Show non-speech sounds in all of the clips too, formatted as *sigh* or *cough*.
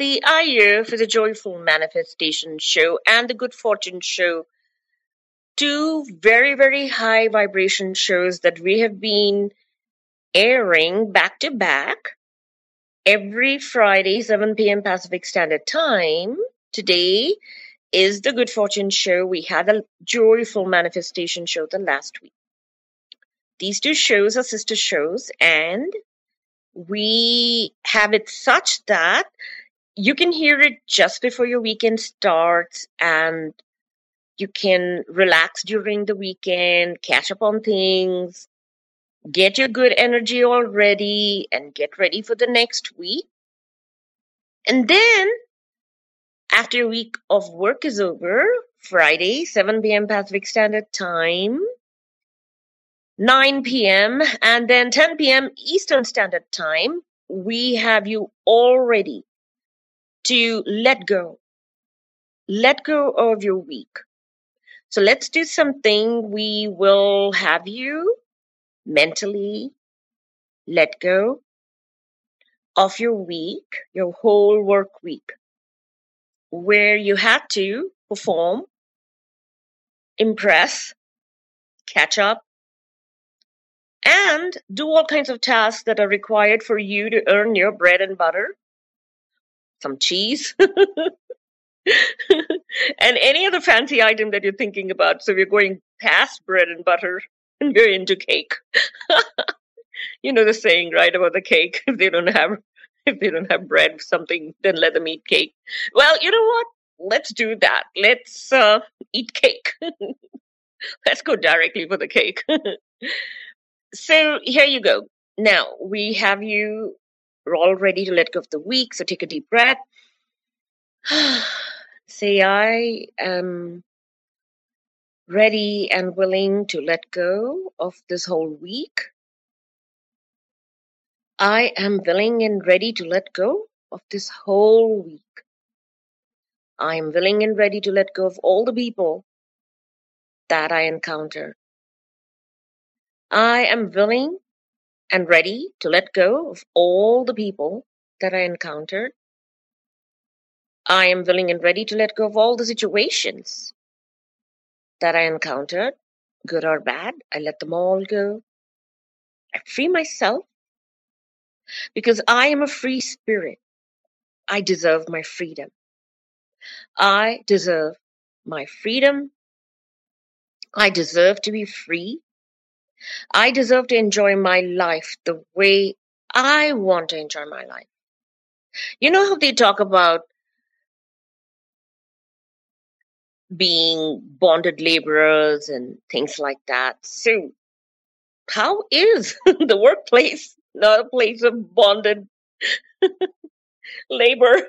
is Sugandhi Iyer for the Joyful Manifestation Show and the Good Fortune Show. Two very, very high vibration shows that we have been airing back to back every Friday, 7 p.m. Pacific Standard Time. Today is the Good Fortune Show. We had a Joyful Manifestation Show the last week. These two shows are sister shows and we have it such that you can hear it just before your weekend starts and you can relax during the weekend, catch up on things, get your good energy already, and get ready for the next week. And then, after a week of work is over, Friday, 7 p.m. Pacific Standard Time, 9 p.m. and then 10 p.m. Eastern Standard Time, we have you all ready to let go. Let go of your week. So let's do something. We will have you mentally let go of your week, your whole work week, where you had to perform, impress, catch up, and do all kinds of tasks that are required for you to earn your bread and butter, some cheese, *laughs* and any other fancy item that you're thinking about. So we're going past bread and butter and we're into cake. *laughs* you know the saying, right, about the cake. *laughs* If they don't have if they don't have bread, something, then let them eat cake. Well, you know what? Let's do that. Let's uh, eat cake. Let's go directly for the cake. So here you go. Now we have you all ready to let go of the week. So take a deep breath. *sighs* Say, I am ready and willing to let go of this whole week. I am willing and ready to let go of this whole week. I am willing and ready to let go of all the people that I encounter. I am willing and ready to let go of all the people that I encountered. I am willing and ready to let go of all the situations that I encountered, good or bad. I let them all go. I free myself because I am a free spirit. I deserve my freedom. I deserve my freedom. I deserve to be free. I deserve to enjoy my life the way I want to enjoy my life. You know how they talk about being bonded laborers and things like that. So, how is *laughs* the workplace not a place of bonded *laughs* labor?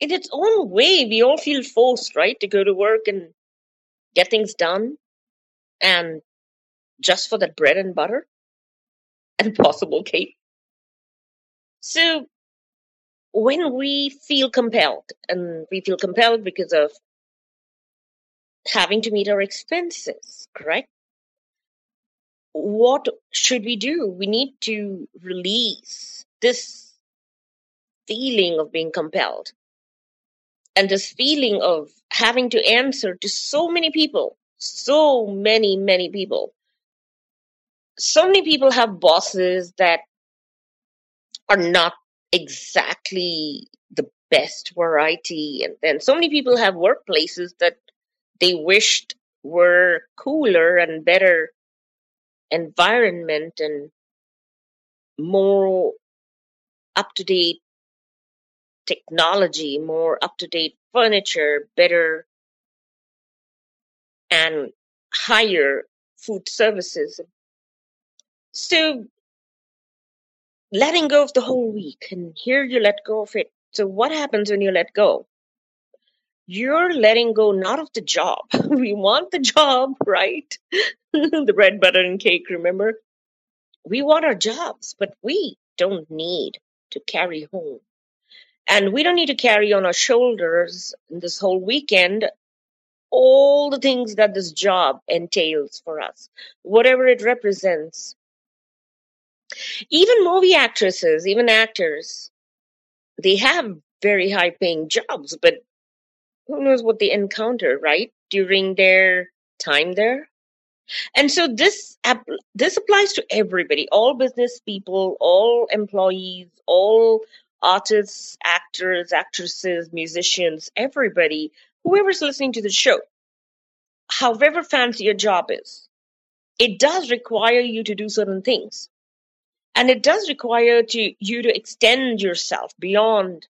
In its own way, we all feel forced, right, to go to work and get things done and just for that bread and butter and *laughs* possible cake. So when we feel compelled, and we feel compelled because of having to meet our expenses, correct? What should we do? We need to release this feeling of being compelled and this feeling of having to answer to so many people, so many, many people so many people have bosses that are not exactly the best variety and then so many people have workplaces that they wished were cooler and better environment and more up to date technology, more up to date furniture, better and higher food services, so letting go of the whole week, and here you let go of it. So what happens when you let go? You're letting go not of the job. *laughs* we want the job, *laughs* right? *laughs* the bread, butter, and cake, remember? We want our jobs, but we don't need to carry home. And we don't need to carry on our shoulders this whole weekend all the things that this job entails for us, whatever it represents even movie actresses, even actors, they have very high paying jobs, but who knows what they encounter, right? During their time there. And so this this applies to everybody, all business people, all employees, all artists, actors, actresses, musicians, everybody, whoever's listening to the show. However fancy your job is, it does require you to do certain things. And it does require to you to extend yourself beyond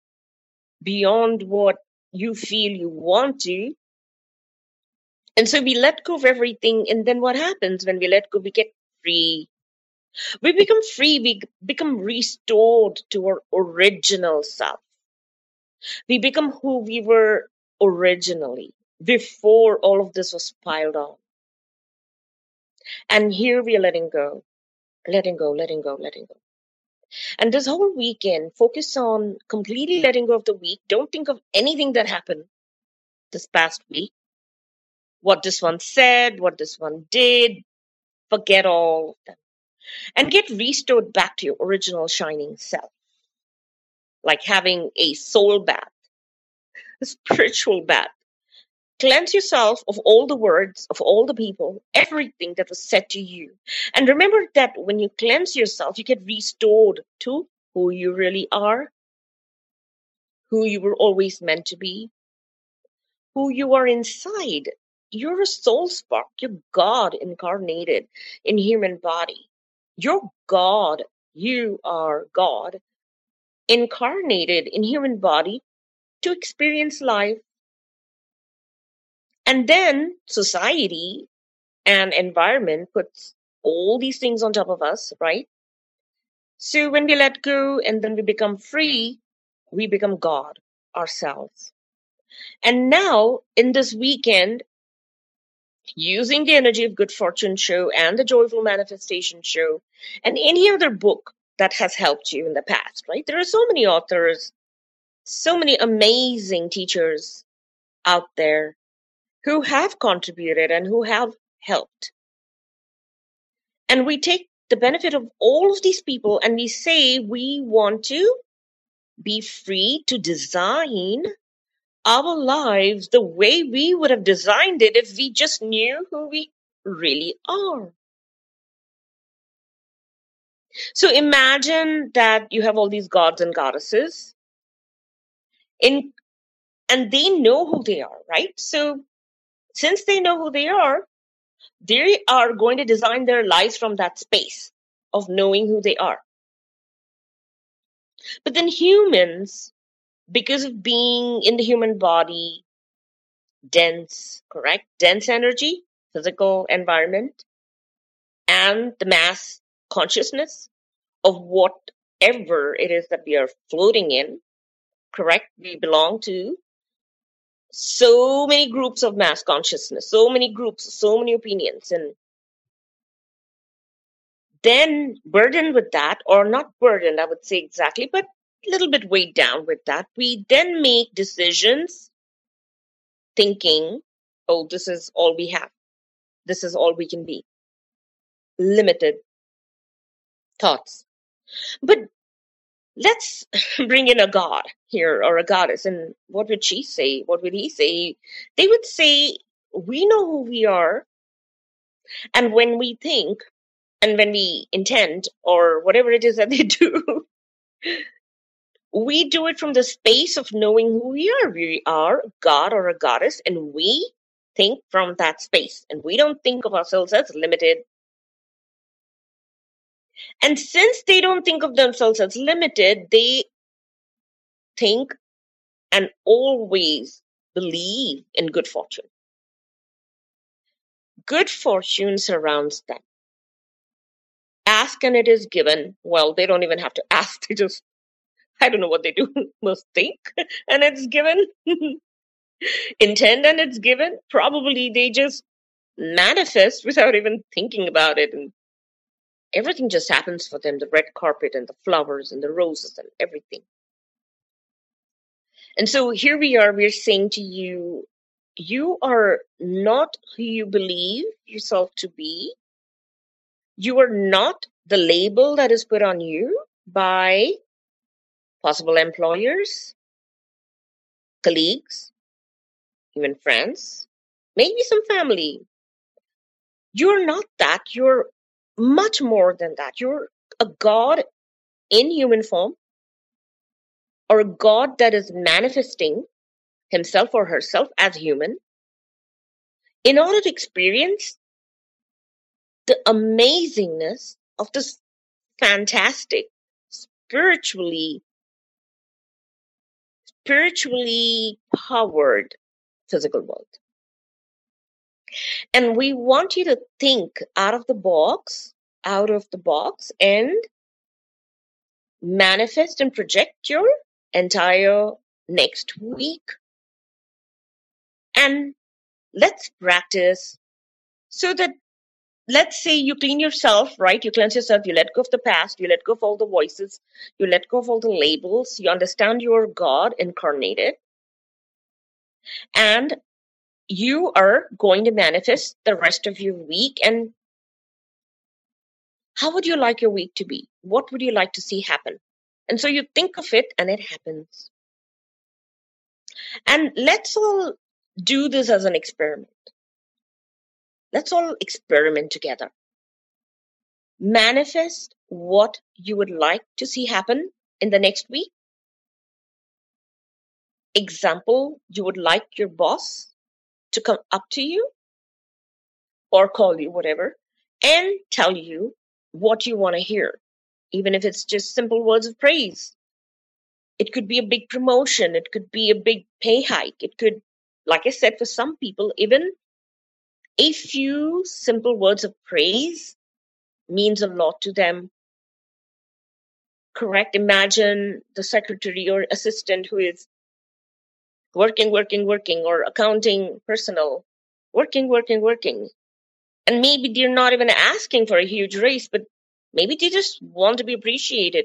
beyond what you feel you want to. And so we let go of everything. And then what happens when we let go? We get free. We become free. We become restored to our original self. We become who we were originally before all of this was piled on. And here we are letting go, letting go, letting go, letting go. And this whole weekend, focus on completely letting go of the week. Don't think of anything that happened this past week. What this one said, what this one did. Forget all of them. And get restored back to your original shining self. Like having a soul bath, a spiritual bath. Cleanse yourself of all the words, of all the people, everything that was said to you. And remember that when you cleanse yourself, you get restored to who you really are, who you were always meant to be, who you are inside. You're a soul spark. You're God incarnated in human body. You're God. You are God incarnated in human body to experience life and then society and environment puts all these things on top of us, right? So when we let go and then we become free, we become God ourselves. And now in this weekend, using the energy of Good Fortune Show and the Joyful Manifestation Show and any other book that has helped you in the past, right? There are so many authors, so many amazing teachers out there who have contributed and who have helped. And we take the benefit of all of these people and we say we want to be free to design our lives the way we would have designed it if we just knew who we really are. So imagine that you have all these gods and goddesses in and they know who they are, right? So since they know who they are, they are going to design their lives from that space of knowing who they are. But then humans, because of being in the human body, dense, correct? Dense energy, physical environment, and the mass consciousness of whatever it is that we are floating in, correct? We belong to so many groups of mass consciousness, so many groups, so many opinions, and then burdened with that, or not burdened, I would say exactly, but a little bit weighed down with that, we then make decisions thinking, oh, this is all we have. This is all we can be. Limited thoughts. But let's *laughs* bring in a god here or a goddess. And what would she say? What would he say? They would say we know who we are. And when we think and when we intend or whatever it is that *laughs* they do we do it from the space of knowing who we are. We are a god or a goddess and we think from that space. And we don't think of ourselves as limited and since they don't think of themselves as limited, they think and always believe in good fortune. Good fortune surrounds them. Ask and it is given. Well, they don't even have to ask. *laughs* They just, I don't know what they do, *laughs* must think *laughs* and it's given. Intend and it's given. Probably they just manifest without even thinking about it and everything just happens for them the red carpet and the flowers and the roses and everything. And so here we are, we're saying to you, you are not who you believe yourself to be. You are not the label that is put on you by possible employers, colleagues, even friends, maybe some family. You're not that. You're much more than that. You're a God in human form or a God that is manifesting himself or herself as human in order to experience the amazingness of this fantastic, spiritually, spiritually powered physical world. And we want you to think out of the box, out of the box, and manifest and project your entire next week. And let's practice so that let's say you clean yourself, right? You cleanse yourself, you let go of the past, you let go of all the voices, you let go of all the labels, you understand you're God incarnated. And you are going to manifest the rest of your week. And how would you like your week to be? What would you like to see happen? And so you think of it and it happens. And let's all do this as an experiment. Let's all experiment together. Manifest what you would like to see happen in the next week. Example, you would like your boss to come up to you or call you, whatever, and tell you what you want to hear, even if it's just simple words of praise. It could be a big promotion, it could be a big pay hike, it could, like I said, for some people, even a few simple words of praise means a lot to them. Correct? Imagine the secretary or assistant who is working, working, working, or accounting personal, working, working, working. And maybe they're not even asking for a huge raise, but maybe they just want to be appreciated.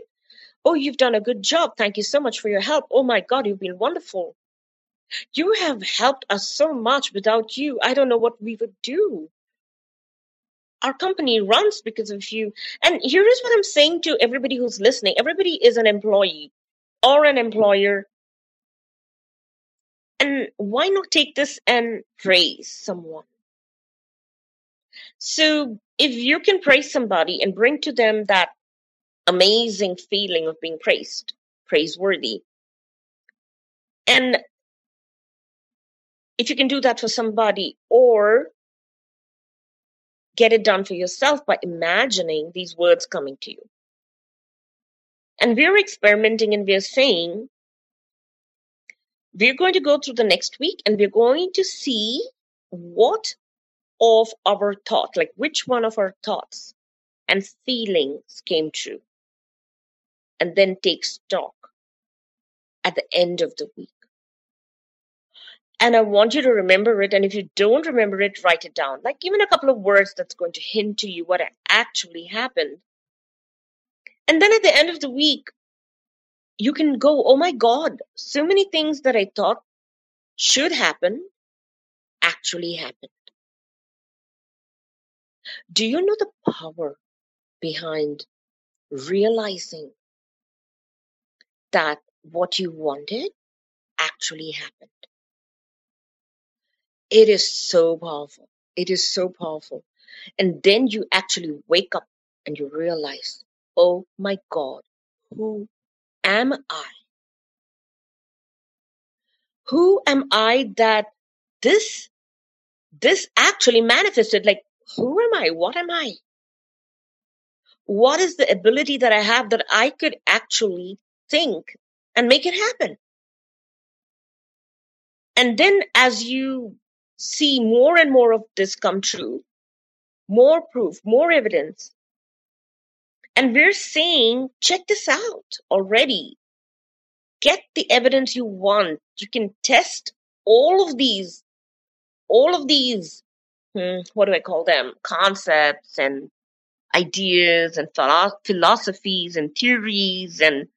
Oh, you've done a good job. Thank you so much for your help. Oh my God, you've been wonderful. You have helped us so much. Without you, I don't know what we would do. Our company runs because of you. And here is what I'm saying to everybody who's listening everybody is an employee or an employer. And why not take this and praise someone? So if you can praise somebody and bring to them that amazing feeling of being praised, praiseworthy, and if you can do that for somebody or get it done for yourself by imagining these words coming to you. And we're experimenting and we're saying, we're going to go through the next week and we're going to see what of our thought, like which one of our thoughts and feelings came true. And then take stock at the end of the week. And I want you to remember it. And if you don't remember it, write it down. Like even a couple of words that's going to hint to you what actually happened. And then at the end of the week, you can go, oh my God, so many things that I thought should happen actually happened. Do you know the power behind realizing that what you wanted actually happened? It is so powerful. It is so powerful. And then you actually wake up and you realize, oh my God, who am I? Who am I that this, this actually manifested? Like, who am I? What am I? What is the ability that I have that I could actually think and make it happen? And then as you see more and more of this come true, more proof, more evidence. And we're saying, check this out already. Get the evidence you want. You can test all of these, all of these, hmm, what do I call them? Concepts and ideas and philosophies and theories and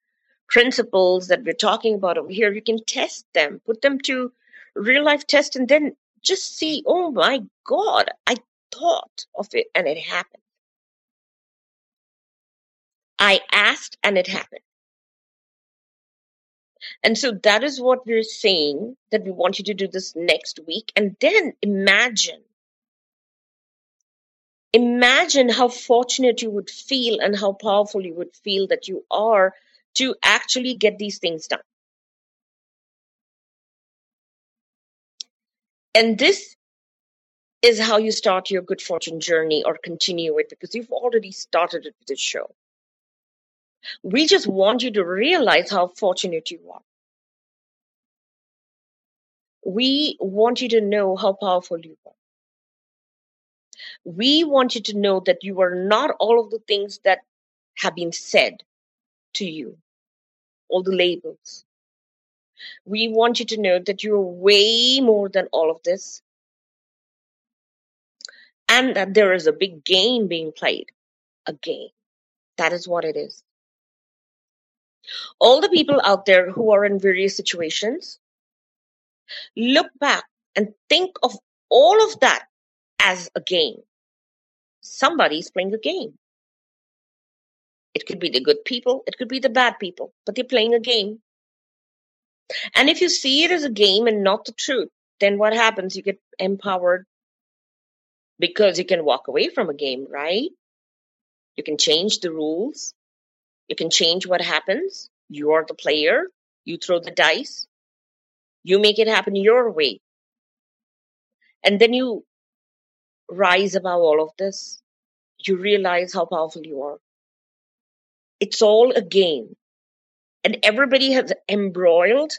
principles that we're talking about over here. You can test them, put them to real life test, and then just see, oh my God, I thought of it and it happened. I asked and it happened. And so that is what we're saying that we want you to do this next week. And then imagine, imagine how fortunate you would feel and how powerful you would feel that you are to actually get these things done. And this is how you start your good fortune journey or continue it because you've already started it with this show. We just want you to realize how fortunate you are. We want you to know how powerful you are. We want you to know that you are not all of the things that have been said to you, all the labels. We want you to know that you're way more than all of this and that there is a big game being played. A game. That is what it is. All the people out there who are in various situations, look back and think of all of that as a game. Somebody's playing a game. It could be the good people, it could be the bad people, but they're playing a game. And if you see it as a game and not the truth, then what happens? You get empowered because you can walk away from a game, right? You can change the rules. You can change what happens. You are the player. You throw the dice. You make it happen your way. And then you rise above all of this. You realize how powerful you are. It's all a game. And everybody has embroiled.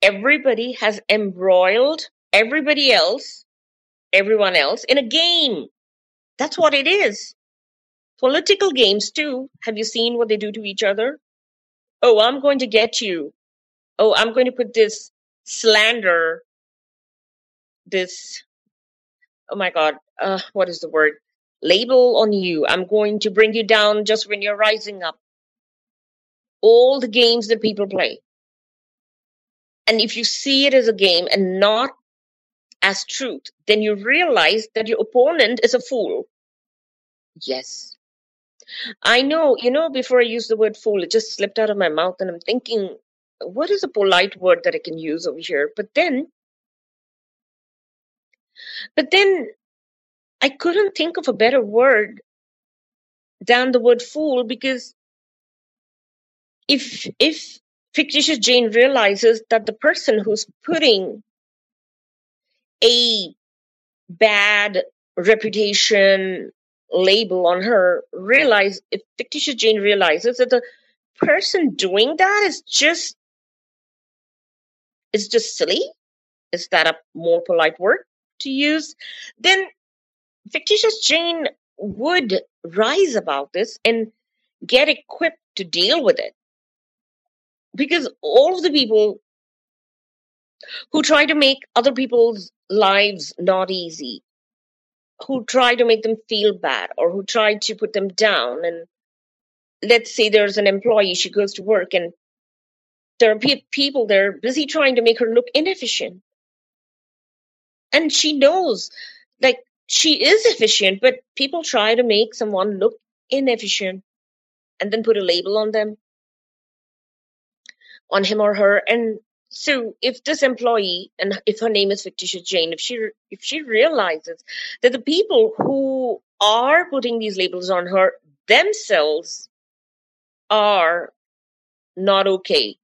Everybody has embroiled everybody else everyone else in a game. That's what it is. Political games, too. Have you seen what they do to each other? Oh, I'm going to get you. Oh, I'm going to put this slander, this, oh my God, uh, what is the word? Label on you. I'm going to bring you down just when you're rising up. All the games that people play. And if you see it as a game and not as truth, then you realize that your opponent is a fool. Yes. I know, you know, before I use the word fool, it just slipped out of my mouth, and I'm thinking, what is a polite word that I can use over here? But then, but then I couldn't think of a better word than the word fool because if if fictitious Jane realizes that the person who's putting a bad reputation label on her realize if fictitious jane realizes that the person doing that is just is just silly is that a more polite word to use then fictitious jane would rise about this and get equipped to deal with it. Because all of the people who try to make other people's lives not easy, who try to make them feel bad or who try to put them down. And let's say there's an employee, she goes to work and there are pe- people there busy trying to make her look inefficient. And she knows, like, she is efficient, but people try to make someone look inefficient and then put a label on them, on him or her. And so if this employee and if her name is fictitious Jane, if she if she realizes that the people who are putting these labels on her themselves are not okay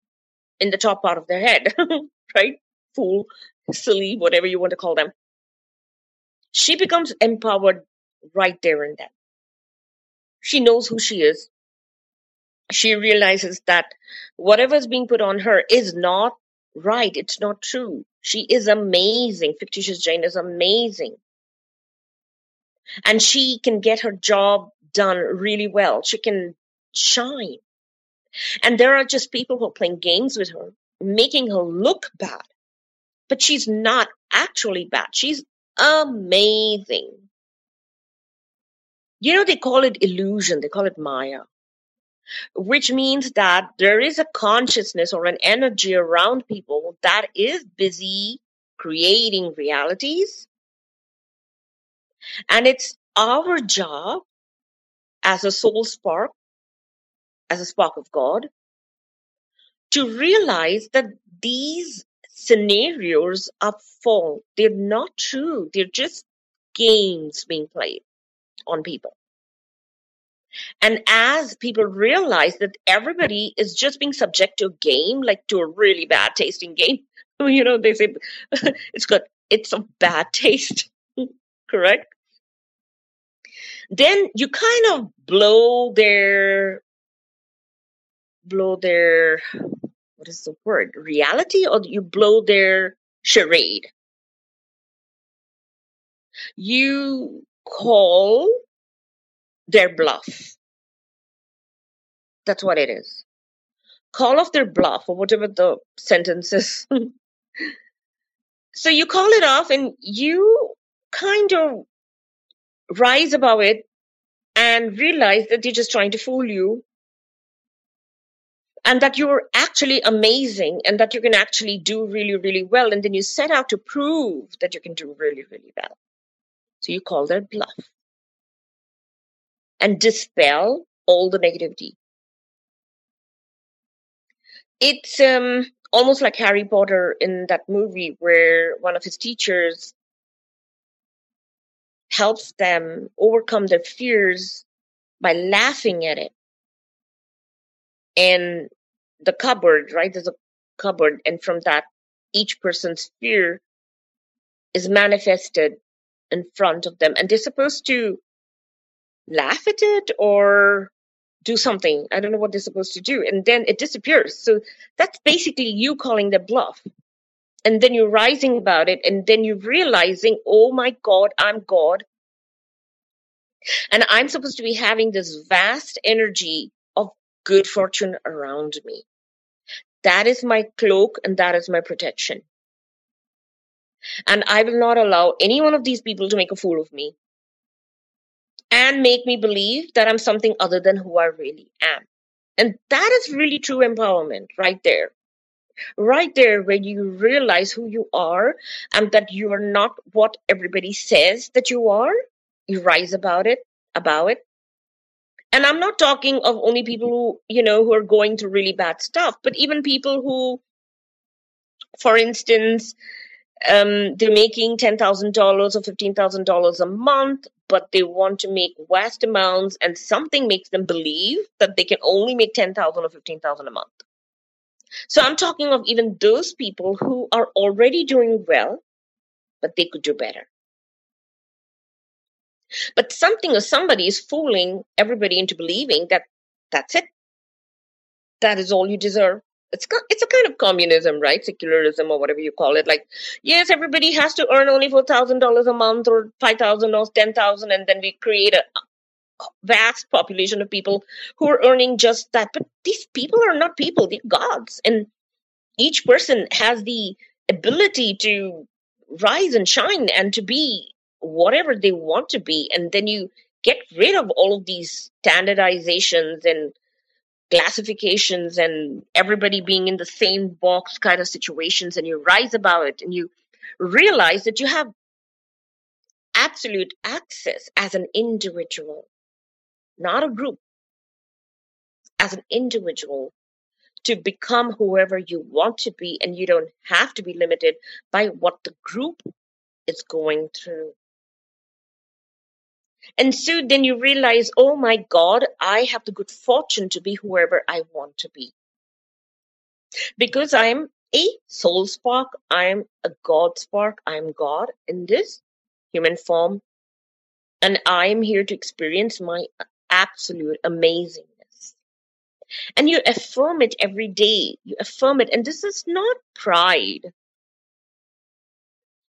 in the top part of their head, *laughs* right? Fool, silly, whatever you want to call them. She becomes empowered right there and then. She knows who she is. She realizes that whatever is being put on her is not right. It's not true. She is amazing. Fictitious Jane is amazing. And she can get her job done really well. She can shine. And there are just people who are playing games with her, making her look bad. But she's not actually bad. She's amazing. You know, they call it illusion, they call it Maya which means that there is a consciousness or an energy around people that is busy creating realities. And it's our job as a soul spark, as a spark of God, to realize that these scenarios are false. They're not true. They're just games being played on people. And as people realize that everybody is just being subject to a game, like to a really bad tasting game, *laughs* you know, they say *laughs* it's got it's a bad *laughs* taste, correct? Then you kind of blow their blow their what is the word reality or you blow their charade you call their bluff that's what it is call off their bluff or whatever the sentence is *laughs* so you call it off and you kind of rise above it and realize that they're just trying to fool you and that you're actually amazing and that you can actually do really, really well. And then you set out to prove that you can do really, really well. So you call that bluff and dispel all the negativity. It's um, almost like Harry Potter in that movie where one of his teachers helps them overcome their fears by laughing at it. And the cupboard, right? There's a cupboard, and from that, each person's fear is manifested in front of them, and they're supposed to laugh at it or do something. I don't know what they're supposed to do, and then it disappears. So that's basically you calling the bluff. And then you're rising about it, and then you're realizing, oh my God, I'm God. And I'm supposed to be having this vast energy of good fortune around me. That is my cloak and that is my protection. And I will not allow any one of these people to make a fool of me and make me believe that I'm something other than who I really am. And that is really true empowerment right there. Right there, where you realize who you are and that you are not what everybody says that you are. You rise about it, about it, and i'm not talking of only people who you know who are going through really bad stuff but even people who for instance um, they're making $10,000 or $15,000 a month, but they want to make vast amounts, and something makes them believe that they can only make 10000 or 15000 a month. So I'm talking of even those people who are already doing well, but they could do better. But something or somebody is fooling everybody into believing that that's it. That is all you deserve. It's it's a kind of communism, right? Secularism or whatever you call it. Like, yes, everybody has to earn only four thousand dollars a month or five thousand or ten thousand, and then we create a vast population of people who are earning just that. But these people are not people; they're gods, and each person has the ability to rise and shine and to be whatever they want to be and then you get rid of all of these standardizations and classifications and everybody being in the same box kind of situations and you rise above it and you realize that you have absolute access as an individual not a group as an individual to become whoever you want to be and you don't have to be limited by what the group is going through and so then you realize, oh my God, I have the good fortune to be whoever I want to be. Because I'm a soul spark, I'm a God spark, I'm God in this human form. And I'm here to experience my absolute amazingness. And you affirm it every day. You affirm it. And this is not pride.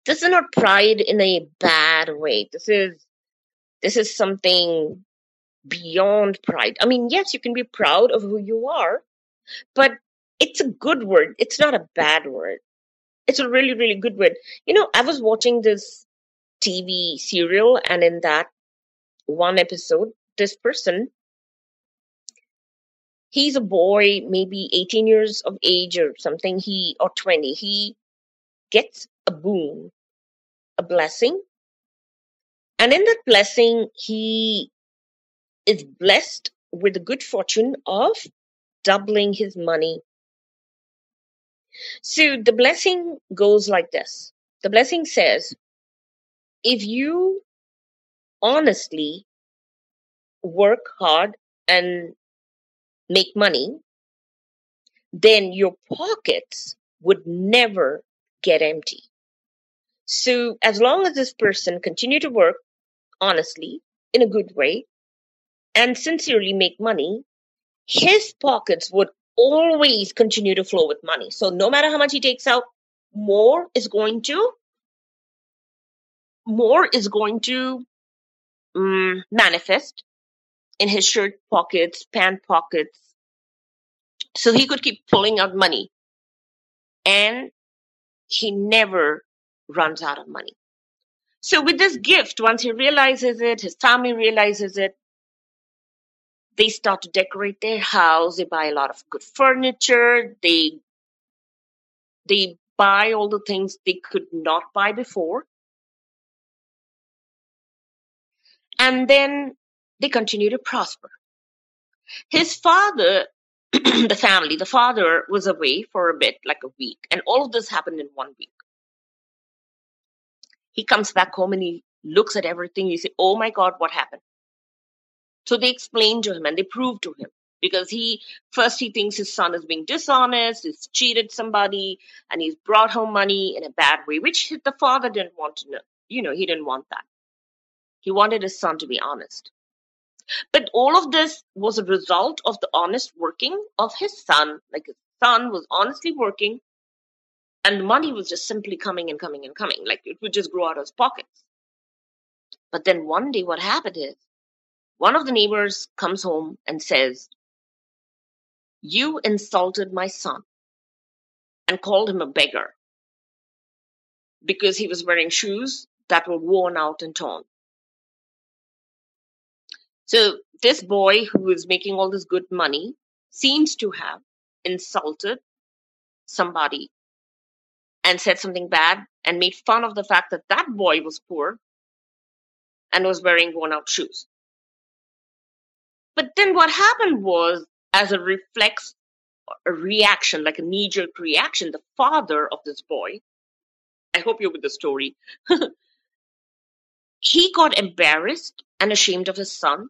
This is not pride in a bad way. This is this is something beyond pride. I mean, yes, you can be proud of who you are, but it's a good word. It's not a bad word. It's a really, really good word. You know, I was watching this TV serial, and in that one episode, this person, he's a boy, maybe 18 years of age or something, he or 20, he gets a boon, a blessing and in that blessing, he is blessed with the good fortune of doubling his money So the blessing goes like this the blessing says, if you honestly work hard and make money, then your pockets would never get empty. So as long as this person continue to work honestly in a good way and sincerely make money, his pockets would always continue to flow with money. So no matter how much he takes out, more is going to more is going to um, manifest in his shirt pockets, pant pockets. So he could keep pulling out money. And he never runs out of money. So with this gift, once he realizes it, his family realizes it, they start to decorate their house, they buy a lot of good furniture, they they buy all the things they could not buy before. And then they continue to prosper. His father, *clears throat* the family, the father was away for a bit, like a week, and all of this happened in one week. He comes back home and he looks at everything. He says, Oh my God, what happened? So they explain to him and they prove to him because he first he thinks his son is being dishonest, he's cheated somebody, and he's brought home money in a bad way, which the father didn't want to know. You know, he didn't want that. He wanted his son to be honest. But all of this was a result of the honest working of his son. Like his son was honestly working, and money was just simply coming and coming and coming. Like it would just grow out of his pockets. But then one day, what happened is one of the neighbors comes home and says, You insulted my son and called him a beggar because he was wearing shoes that were worn out and torn. So this boy who is making all this good money seems to have insulted somebody and said something bad and made fun of the fact that that boy was poor and was wearing worn out shoes. But then what happened was, as a reflex, a reaction, like a knee jerk reaction, the father of this boy, I hope you're with the story, *laughs* he got embarrassed and ashamed of his son.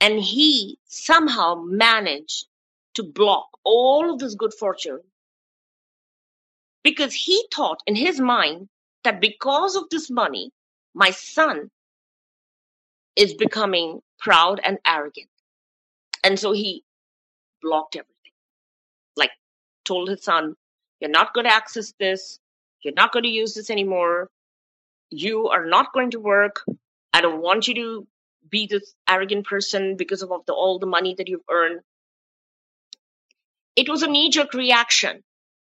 And he somehow managed to block all of this good fortune because he thought in his mind that because of this money, my son is becoming proud and arrogant. And so he blocked everything. Like told his son, You're not going to access this. You're not going to use this anymore. You are not going to work. I don't want you to be this arrogant person because of all the money that you've earned. It was a knee jerk reaction.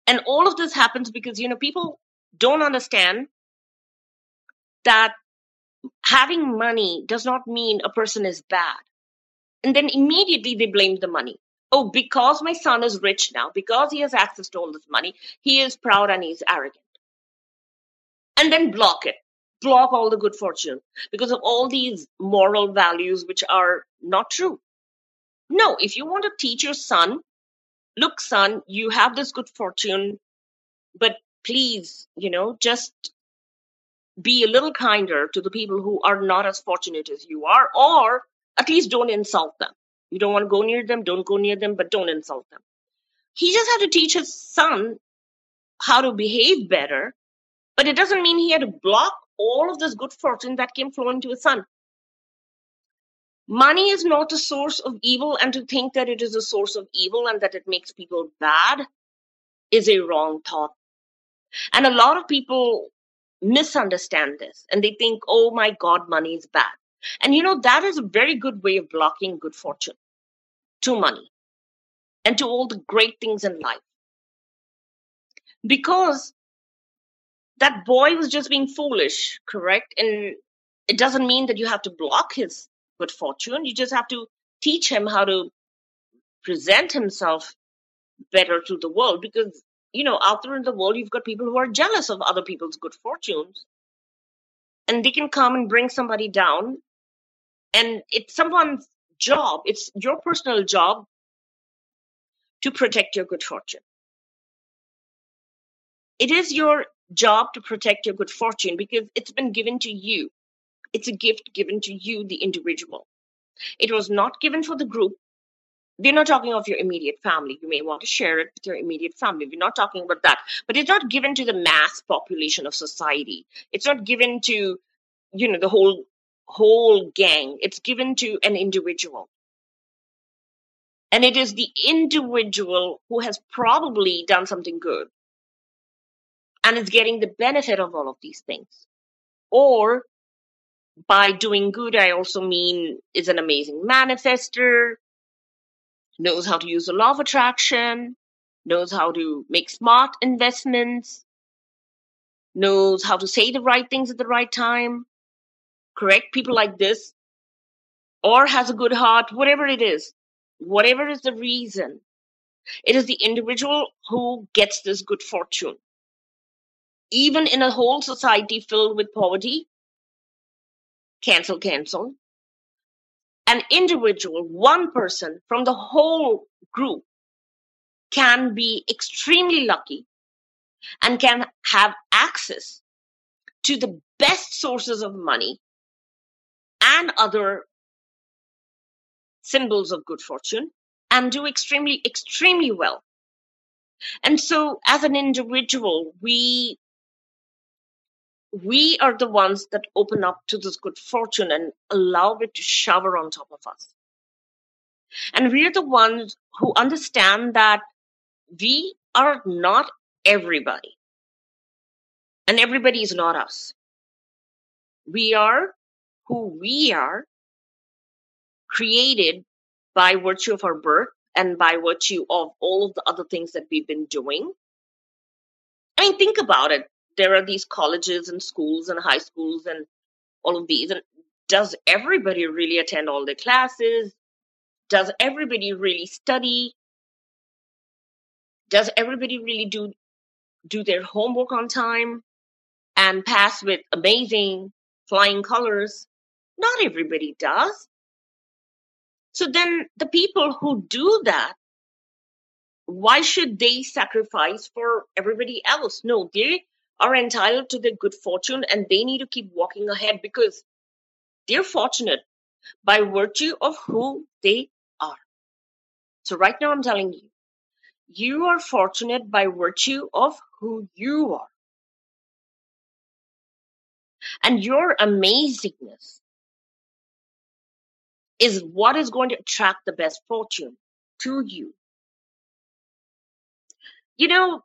And all of this happens because, you know, people don't understand that having money does not mean a person is bad. And then immediately they blame the money. Oh, because my son is rich now, because he has access to all this money, he is proud and he's arrogant. And then block it. Block all the good fortune because of all these moral values which are not true. No, if you want to teach your son, look, son, you have this good fortune, but please, you know, just be a little kinder to the people who are not as fortunate as you are, or at least don't insult them. You don't want to go near them, don't go near them, but don't insult them. He just had to teach his son how to behave better, but it doesn't mean he had to block all of this good fortune that came flowing to his son. Money is not a source of evil, and to think that it is a source of evil and that it makes people bad is a wrong thought. And a lot of people misunderstand this and they think, oh my God, money is bad. And you know, that is a very good way of blocking good fortune to money and to all the great things in life. Because that boy was just being foolish, correct? And it doesn't mean that you have to block his good fortune. You just have to teach him how to present himself better to the world because you know, out there in the world, you've got people who are jealous of other people's good fortunes. And they can come and bring somebody down. And it's someone's job, it's your personal job to protect your good fortune. It is your job to protect your good fortune because it's been given to you. It's a gift given to you, the individual. It was not given for the group. We're not talking of your immediate family. You may want to share it with your immediate family. We're not talking about that. But it's not given to the mass population of society. It's not given to, you know, the whole whole gang. It's given to an individual. And it is the individual who has probably done something good and is getting the benefit of all of these things. Or by doing good, I also mean is an amazing manifester, knows how to use the law of attraction, knows how to make smart investments, knows how to say the right things at the right time, correct people like this, or has a good heart, whatever it is, whatever is the reason, it is the individual who gets this good fortune. Even in a whole society filled with poverty, cancel, cancel. An individual, one person from the whole group can be extremely lucky and can have access to the best sources of money and other symbols of good fortune and do extremely, extremely well. And so as an individual, we we are the ones that open up to this good fortune and allow it to shower on top of us. And we're the ones who understand that we are not everybody. And everybody is not us. We are who we are, created by virtue of our birth and by virtue of all of the other things that we've been doing. I mean, think about it there are these colleges and schools and high schools and all of these. And does everybody really attend all the classes? Does everybody really study? Does everybody really do do their homework on time and pass with amazing flying colors? Not everybody does. So then the people who do that why should they sacrifice for everybody else? No, they are entitled to their good fortune and they need to keep walking ahead because they're fortunate by virtue of who they are. So right now I'm telling you, you are fortunate by virtue of who you are. And your amazingness is what is going to attract the best fortune to you. You know,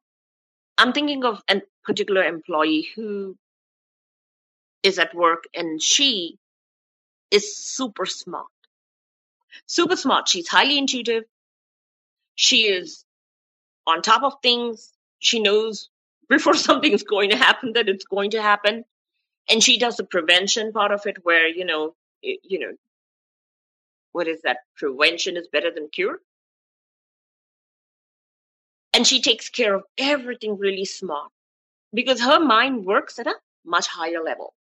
I'm thinking of a particular employee who is at work and she is super smart. Super smart. She's highly intuitive. She is on top of things. She knows before *laughs* something is going to happen that it's going to happen. And she does the prevention part of it where, you know, you know, what is that? Prevention is better than cure. And she takes care of everything really smart because her mind works at a much higher level.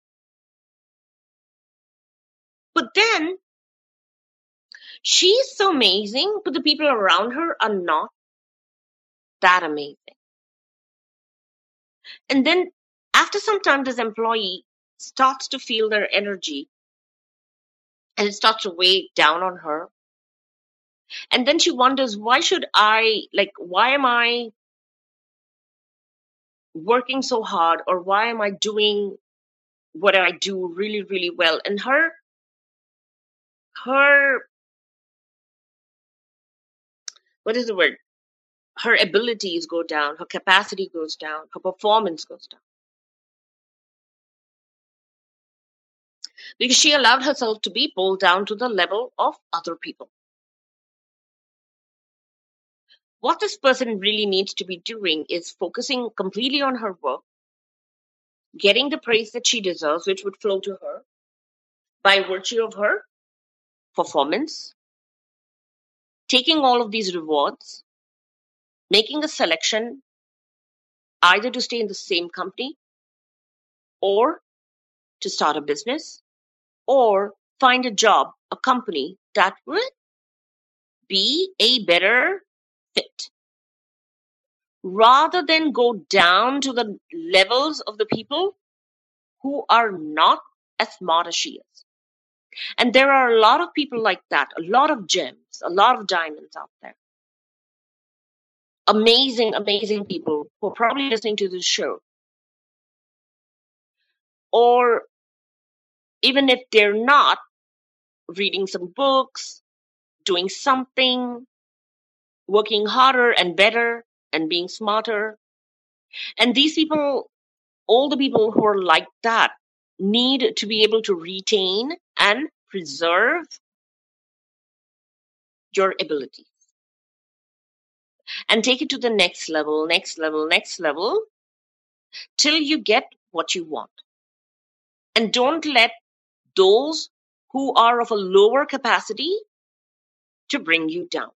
But then she's so amazing, but the people around her are not that amazing. And then after some time, this employee starts to feel their energy and it starts to weigh down on her. And then she wonders, why should I, like, why am I working so hard or why am I doing what I do really, really well? And her, her, what is the word? Her abilities go down, her capacity goes down, her performance goes down. Because she allowed herself to be pulled down to the level of other people. What this person really needs to be doing is focusing completely on her work, getting the praise that she deserves, which would flow to her by virtue of her performance, taking all of these rewards, making a selection either to stay in the same company or to start a business or find a job, a company that would be a better. Rather than go down to the levels of the people who are not as smart as she is. And there are a lot of people like that, a lot of gems, a lot of diamonds out there. Amazing, amazing people who are probably listening to this show. Or even if they're not, reading some books, doing something, working harder and better and being smarter. And these people, all the people who are like that, need to be able to retain and preserve your abilities and take it to the next level, next level, next level till you get what you want. And don't let those who are of a lower capacity to bring you down.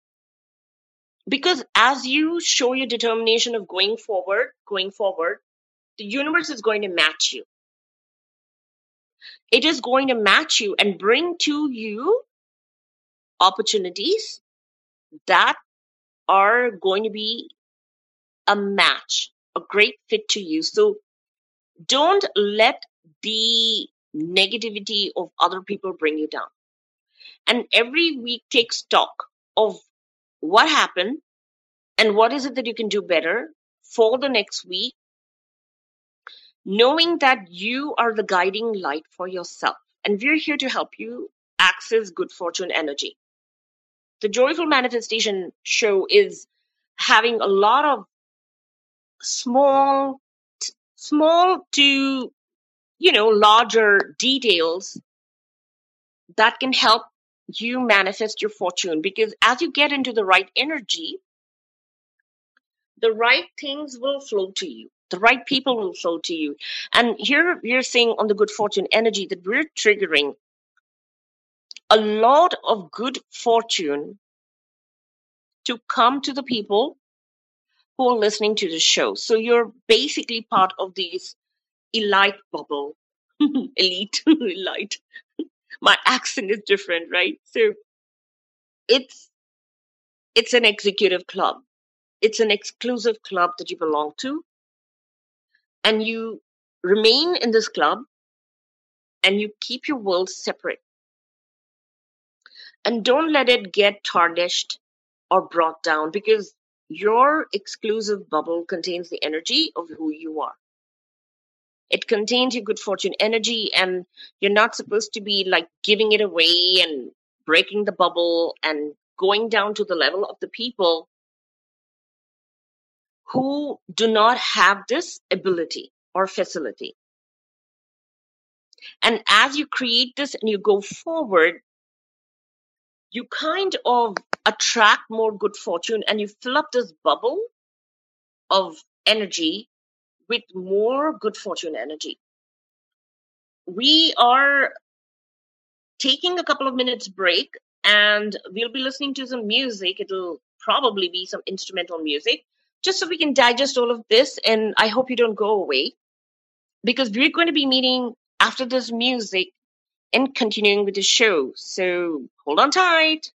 Because as you show your determination of going forward, going forward, the universe is going to match you. It is going to match you and bring to you opportunities that are going to be a match, a great fit to you. So don't let the negativity of other people bring you down. And every week take stock of what happened and what is it that you can do better for the next week knowing that you are the guiding light for yourself. And we're here to help you access good fortune energy. The Joyful Manifestation show is having a lot of small, small to, you know, larger details that can help you manifest your fortune because as you get into the right energy, the right things will flow to you the right people will flow to you. And here we're seeing on the good fortune energy that we're triggering a lot of good fortune to come to the people who are listening to the show. So you're basically part of this elite bubble. *laughs* Elite, *laughs* elite. My *laughs* accent is different, right? So it's it's an executive club. It's an exclusive club that you belong to and you remain in this club and you keep your world separate. And don't let it get tarnished or brought down because your exclusive bubble contains the energy of who you are. It contains your good fortune energy, and you're not supposed to be like giving it away and breaking the bubble and going down to the level of the people who do not have this ability or facility. And as you create this and you go forward, you kind of attract more good fortune and you fill up this bubble of energy with more good fortune energy. We are taking a couple of minutes break and we'll be listening to some music. It'll probably be some instrumental music just so we can digest all of this. And I hope you don't go away because we're going to be meeting after this music and continuing with the show. So hold on tight.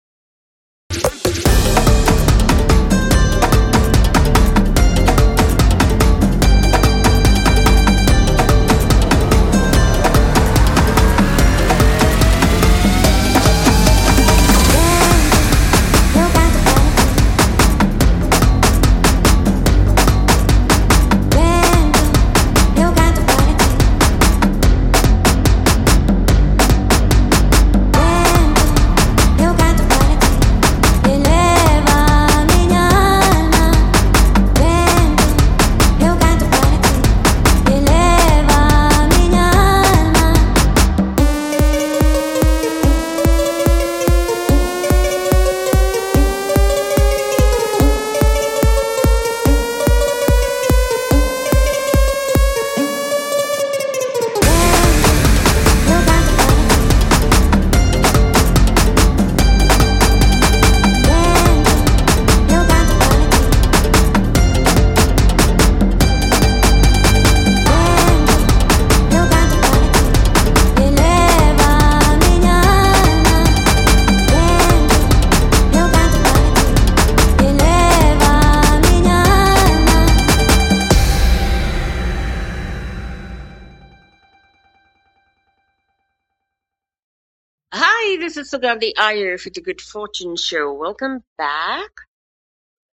This is Sugandhi for the Good Fortune Show. Welcome back.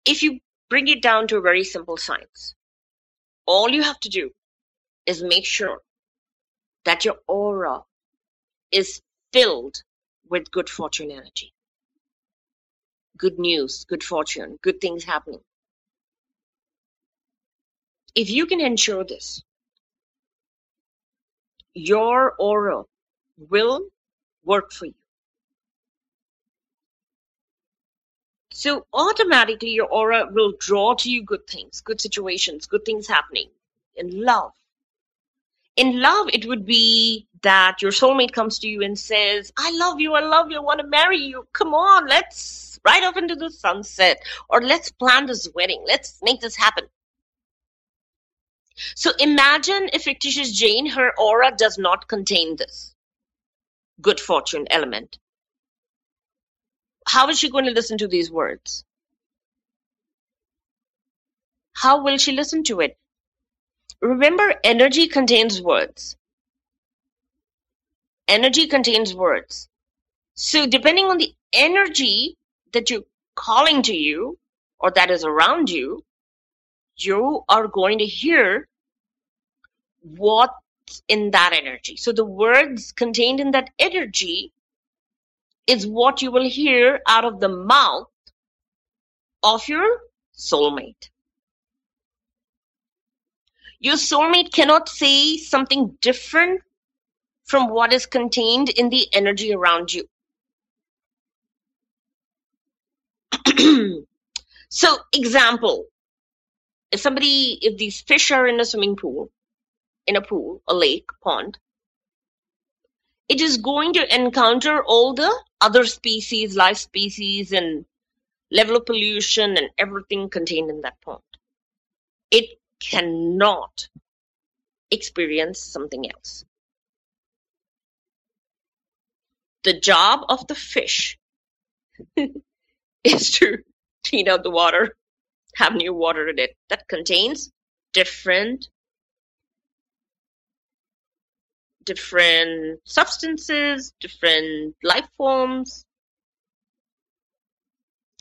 If you bring it down to a very simple science, all you have to do is make sure that your aura is filled with good fortune energy. Good news, good fortune, good things happening. If you can ensure this, your aura will work for you. So automatically your aura will draw to you good things, good situations, good things happening in love. In love, it would be that your soulmate comes to you and says, I love you, I love you, I want to marry you. Come on, let's ride off into the sunset or let's plan this wedding. Let's make this happen. So imagine if fictitious Jane, her aura does not contain this good fortune element how is she going to listen to these words? How will she listen to it? Remember, energy contains words. Energy contains words. So, depending on the energy that you're calling to you or that is around you, you are going to hear what's in that energy. So, the words contained in that energy is what you will hear out of the mouth of your soulmate. Your soulmate cannot say something different from what is contained in the energy around you. *clears throat* so, example, if somebody, if these fish are in a swimming pool, in a pool, a lake, pond, it is going to encounter all the other species, life species, and level of pollution and everything contained in that pond. It cannot experience something else. The job of the fish *laughs* is to clean out the water, have new water in it that contains different different substances, different life forms.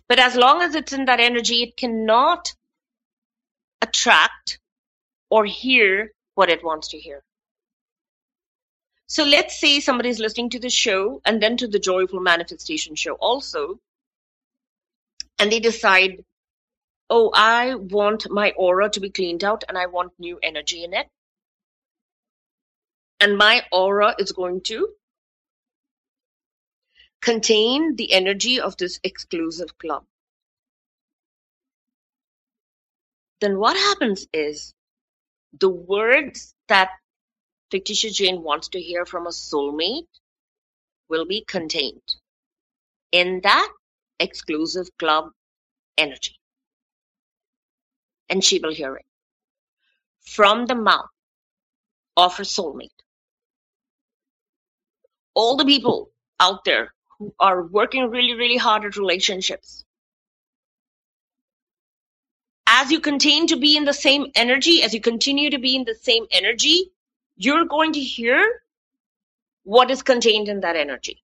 But as long as it's in that energy, it cannot attract or hear what it wants to hear. So let's say somebody is listening to the show and then to the Joyful Manifestation show also, and they decide, oh, I want my aura to be cleaned out and I want new energy in it and my aura is going to contain the energy of this exclusive club. Then what happens is the words that fictitious Jane wants to hear from a soulmate will be contained in that exclusive club energy. And she will hear it from the mouth of her soulmate all the people out there who are working really, really hard at relationships. As you continue to be in the same energy, as you continue to be in the same energy, you're going to hear what is contained in that energy.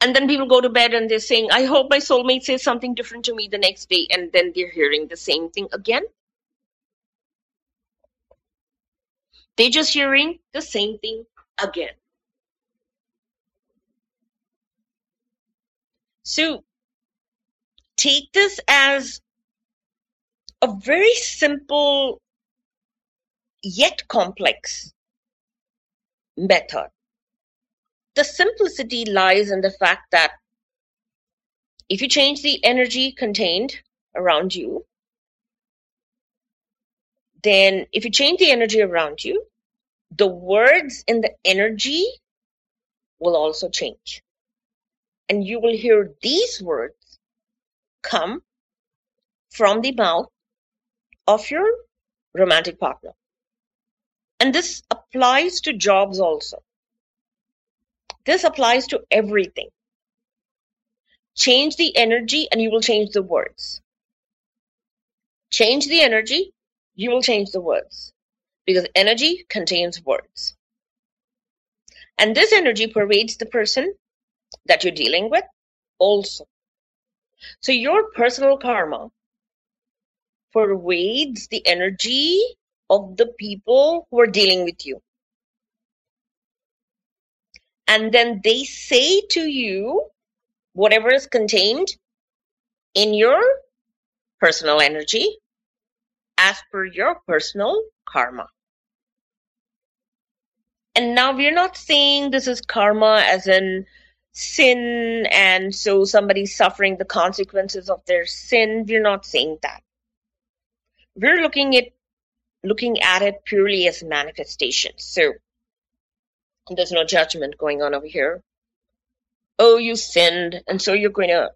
And then people go to bed and they're saying, I hope my soulmate says something different to me the next day. And then they're hearing the same thing again. They're just hearing the same thing again. So take this as a very simple yet complex method. The simplicity lies in the fact that if you change the energy contained around you, then if you change the energy around you, the words in the energy will also change. And you will hear these words come from the mouth of your romantic partner. And this applies to jobs also. This applies to everything. Change the energy and you will change the words. Change the energy you will change the words because energy contains words. And this energy pervades the person that you're dealing with also. So your personal karma pervades the energy of the people who are dealing with you. And then they say to you whatever is contained in your personal energy as per your personal karma. And now we're not saying this is karma as in sin and so somebody's suffering the consequences of their sin. We're not saying that. We're looking at looking at it purely as manifestation. So there's no judgment going on over here. Oh, you sinned, and so you're going to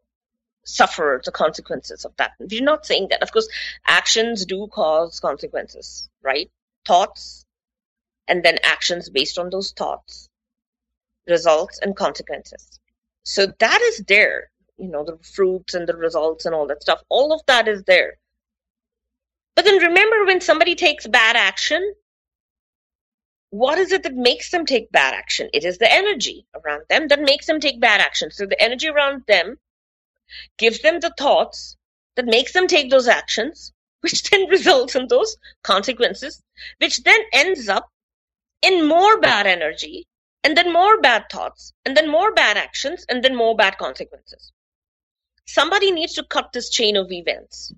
suffer the consequences of that. We're not saying that. Of course, actions do cause consequences, right? Thoughts, and then actions based on those thoughts, results and consequences. So that is there, you know, the fruits and the results and all that stuff. All of that is there. But then remember when somebody takes bad action, what is it that makes them take bad action? It is the energy around them that makes them take bad action. So the energy around them gives them the thoughts that makes them take those actions, *laughs* which then results in those consequences, which then ends up in more bad energy, and then more bad thoughts, and then more bad actions, and then more bad consequences. Somebody needs to cut this chain of events.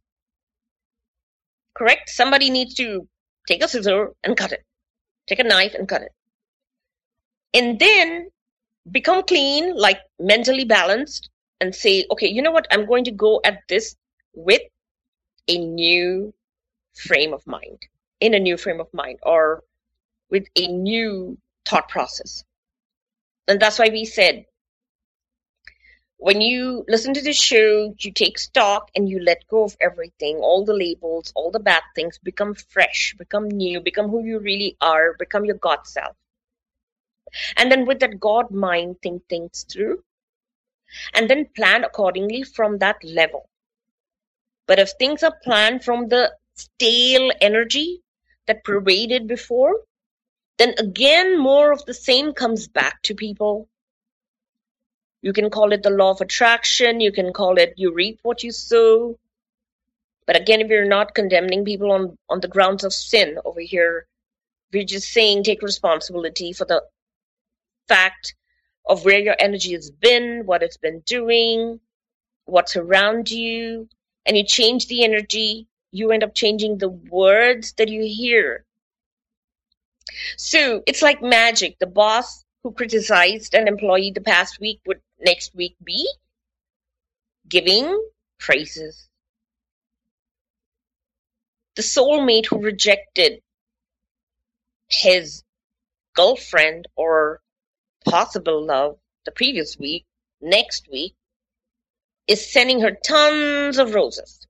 Correct? Somebody needs to take a scissor and cut it. Take a knife and cut it. And then become clean, like mentally balanced, and say, okay, you know what? I'm going to go at this with a new frame of mind, in a new frame of mind, or with a new thought process. And that's why we said when you listen to the show, you take stock and you let go of everything, all the labels, all the bad things, become fresh, become new, become who you really are, become your God self. And then with that God mind, think things through and then plan accordingly from that level. But if things are planned from the stale energy that pervaded before, then again more of the same comes back to people. You can call it the law of attraction, you can call it you reap what you sow. But again, if you're not condemning people on, on the grounds of sin over here, we're just saying take responsibility for the fact of where your energy has been, what it's been doing, what's around you, and you change the energy, you end up changing the words that you hear. So it's like magic. The boss who criticized an employee the past week would next week be giving praises. The soulmate who rejected his girlfriend or possible love the previous week, next week, is sending her tons of roses.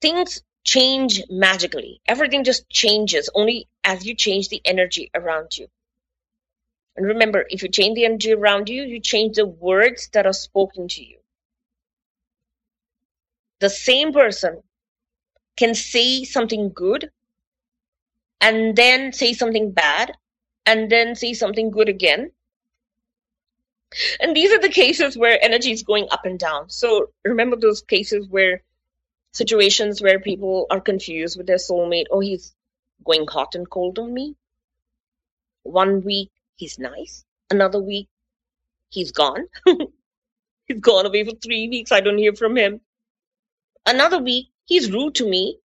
Things change magically. Everything just changes only as you change the energy around you. And remember, if you change the energy around you, you change the words that are spoken to you. The same person can say something good and then say something bad and then see something good again. And these are the cases where energy is going up and down. So remember those cases where situations where people are confused with their soulmate. Oh, he's going hot and cold on me. One week he's nice. Another week he's gone. *laughs* he's gone away for three weeks. I don't hear from him. Another week he's rude to me.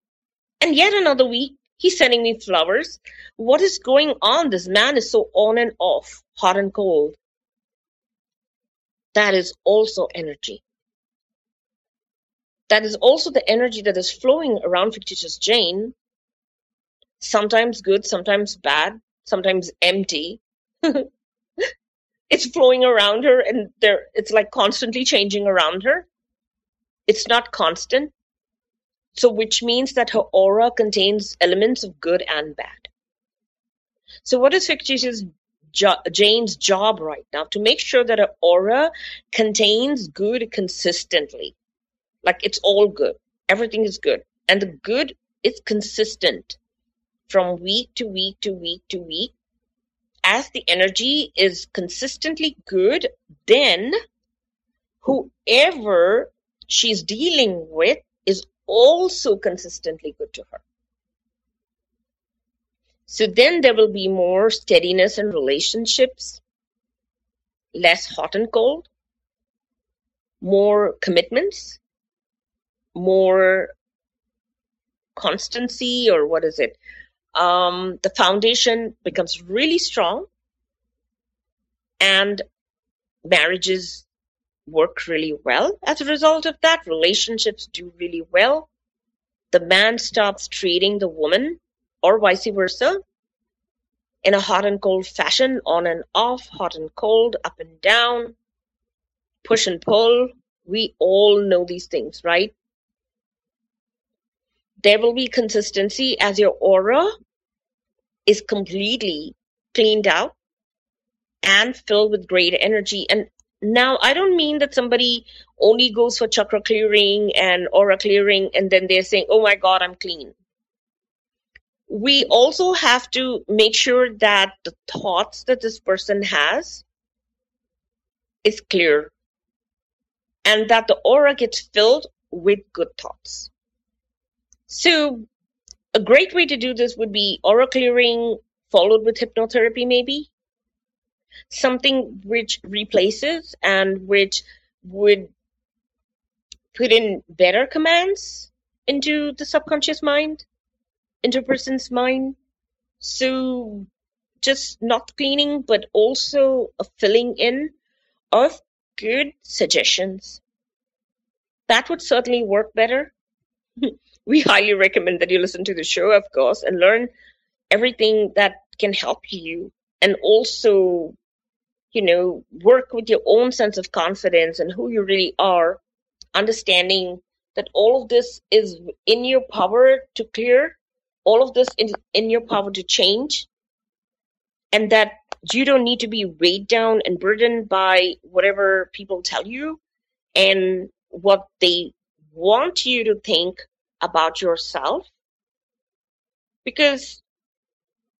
And yet another week he's sending me flowers. What is going on? This man is so on and off, hot and cold. That is also energy. That is also the energy that is flowing around fictitious Jane. Sometimes good, sometimes bad, sometimes empty. *laughs* it's flowing around her and there it's like constantly changing around her. It's not constant. So which means that her aura contains elements of good and bad. So what is fictitious jo- Jane's job right now? To make sure that her aura contains good consistently. Like it's all good. Everything is good. And the good is consistent from week to week to week to week. as the energy is consistently good, then whoever she's dealing with is also consistently good to her. So then there will be more steadiness in relationships, less hot and cold, more commitments, more constancy, or what is it? Um, the foundation becomes really strong, and marriages work really well as a result of that. Relationships do really well. The man stops treating the woman or vice versa in a hot and cold fashion, on and off, hot and cold, up and down, push and pull. We all know these things, right? There will be consistency as your aura is completely cleaned out and filled with great energy. And now, I don't mean that somebody only goes for chakra clearing and aura clearing and then they're saying, oh my God, I'm clean we also have to make sure that the thoughts that this person has is clear and that the aura gets filled with good thoughts. So, a great way to do this would be aura clearing followed with hypnotherapy, maybe something which replaces and which would put in better commands into the subconscious mind into a person's mind. So just not cleaning, but also a filling in of good suggestions. That would certainly work better. *laughs* we highly recommend that you listen to the show, of course, and learn everything that can help you and also, you know, work with your own sense of confidence and who you really are, understanding that all of this is in your power to clear all of this in, in your power to change and that you don't need to be weighed down and burdened by whatever people tell you and what they want you to think about yourself. Because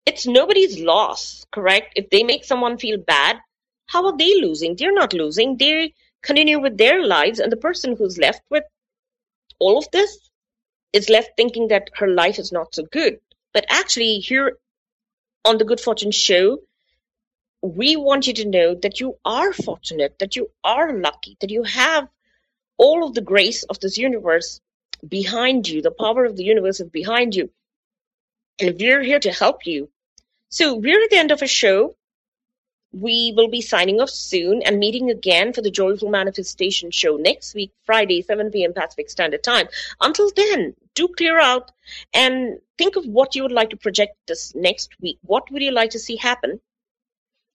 it's nobody's loss correct? If they make someone feel bad how are they losing they're not losing they continue with their lives and the person who's left with all of this is left thinking that her life is not so good. But actually, here on the Good Fortune Show, we want you to know that you are fortunate, that you are lucky, that you have all of the grace of this universe behind you, the power of the universe is behind you. And we're here to help you. So we're at the end of a show. We will be signing off soon and meeting again for the Joyful Manifestation Show next week, Friday, 7 p.m. Pacific Standard Time. Until then, do clear out and think of what you would like to project this next week. What would you like to see happen?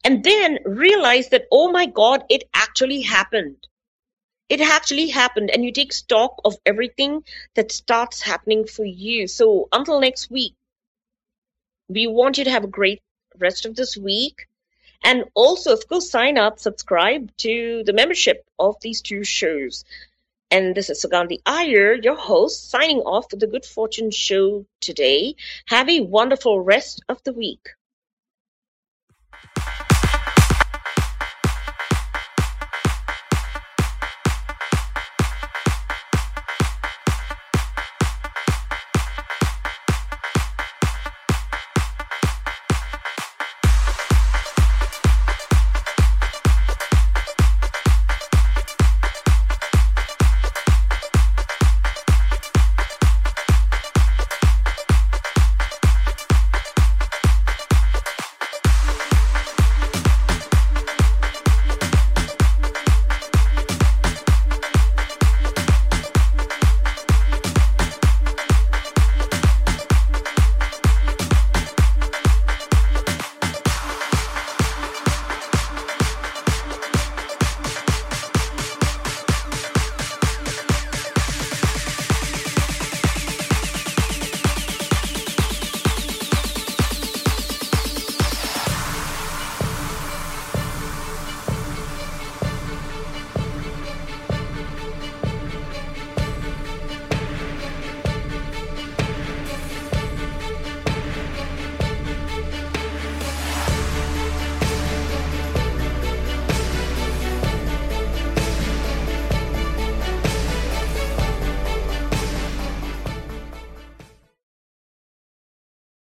And then realize that, oh my God, it actually happened. It actually happened. And you take stock of everything that starts happening for you. So until next week, we want you to have a great rest of this week and also, of course, sign up, subscribe to the membership of these two shows. And this is Sugandhi Iyer, your host, signing off for the Good Fortune Show today. Have a wonderful rest of the week.